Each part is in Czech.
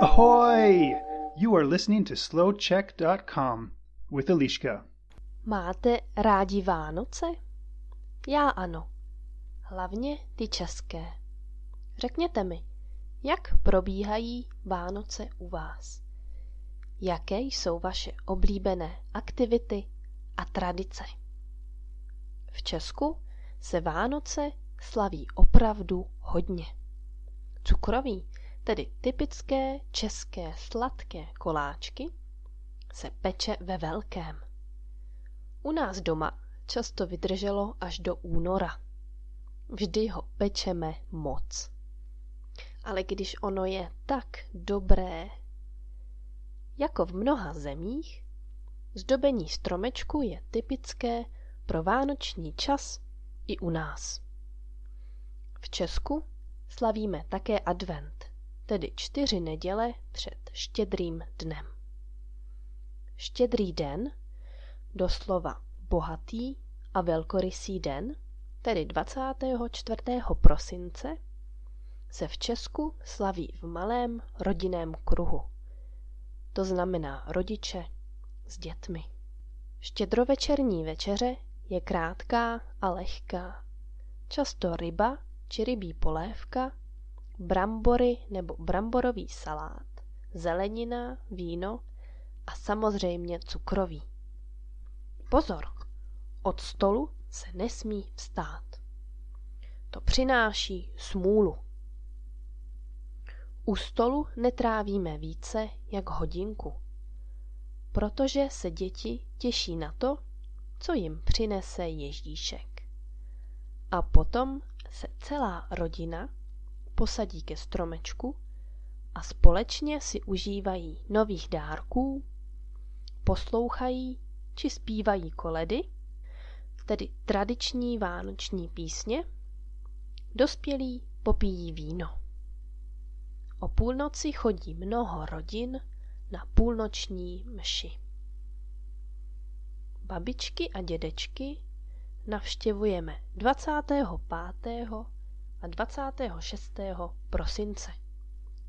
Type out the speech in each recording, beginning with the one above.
Ahoy! You are listening to slowcheck.com with Eliška. Máte rádi Vánoce? Já ano. Hlavně ty české. Řekněte mi, jak probíhají Vánoce u vás? Jaké jsou vaše oblíbené aktivity a tradice? V Česku se Vánoce slaví opravdu hodně. Cukroví, tedy typické české sladké koláčky, se peče ve velkém. U nás doma často vydrželo až do února. Vždy ho pečeme moc. Ale když ono je tak dobré, jako v mnoha zemích, zdobení stromečku je typické pro vánoční čas i u nás. V Česku slavíme také advent, tedy čtyři neděle před štědrým dnem. Štědrý den, doslova bohatý a velkorysý den, tedy 24. prosince, se v Česku slaví v malém rodinném kruhu. To znamená rodiče s dětmi. Štědrovečerní večeře je krátká a lehká. Často ryba či rybí polévka, brambory nebo bramborový salát, zelenina, víno a samozřejmě cukroví. Pozor! Od stolu se nesmí vstát. To přináší smůlu. U stolu netrávíme více jak hodinku, protože se děti těší na to, co jim přinese Ježíšek. A potom se celá rodina posadí ke stromečku a společně si užívají nových dárků, poslouchají či zpívají koledy, tedy tradiční vánoční písně, dospělí popíjí víno. O půlnoci chodí mnoho rodin na půlnoční mši. Babičky a dědečky navštěvujeme 25. a 26. prosince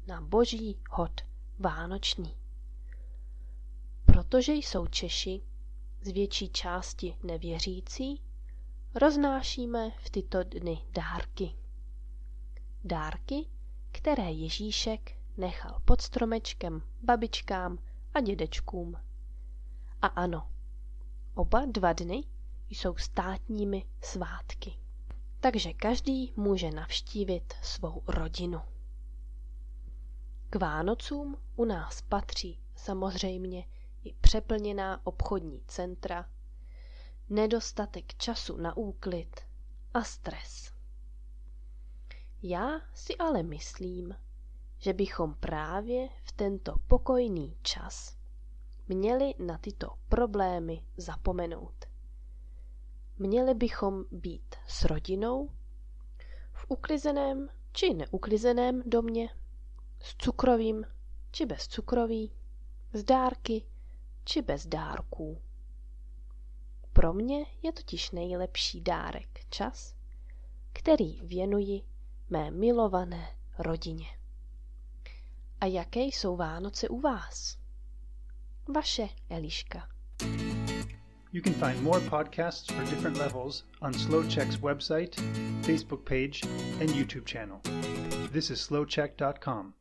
na boží hod vánoční. Protože jsou Češi z větší části nevěřící, roznášíme v tyto dny dárky. Dárky, které Ježíšek nechal pod stromečkem babičkám a dědečkům. A ano, oba dva dny jsou státními svátky. Takže každý může navštívit svou rodinu. K Vánocům u nás patří samozřejmě i přeplněná obchodní centra, nedostatek času na úklid a stres. Já si ale myslím, že bychom právě v tento pokojný čas měli na tyto problémy zapomenout. Měli bychom být s rodinou v uklizeném či neuklizeném domě, s cukrovým či bez cukroví, s dárky či bez dárků. Pro mě je totiž nejlepší dárek čas, který věnuji mé milované rodině. A jaké jsou Vánoce u vás? Vaše Eliška. You can find more podcasts for different levels on SlowCheck's website, Facebook page, and YouTube channel. This is slowcheck.com.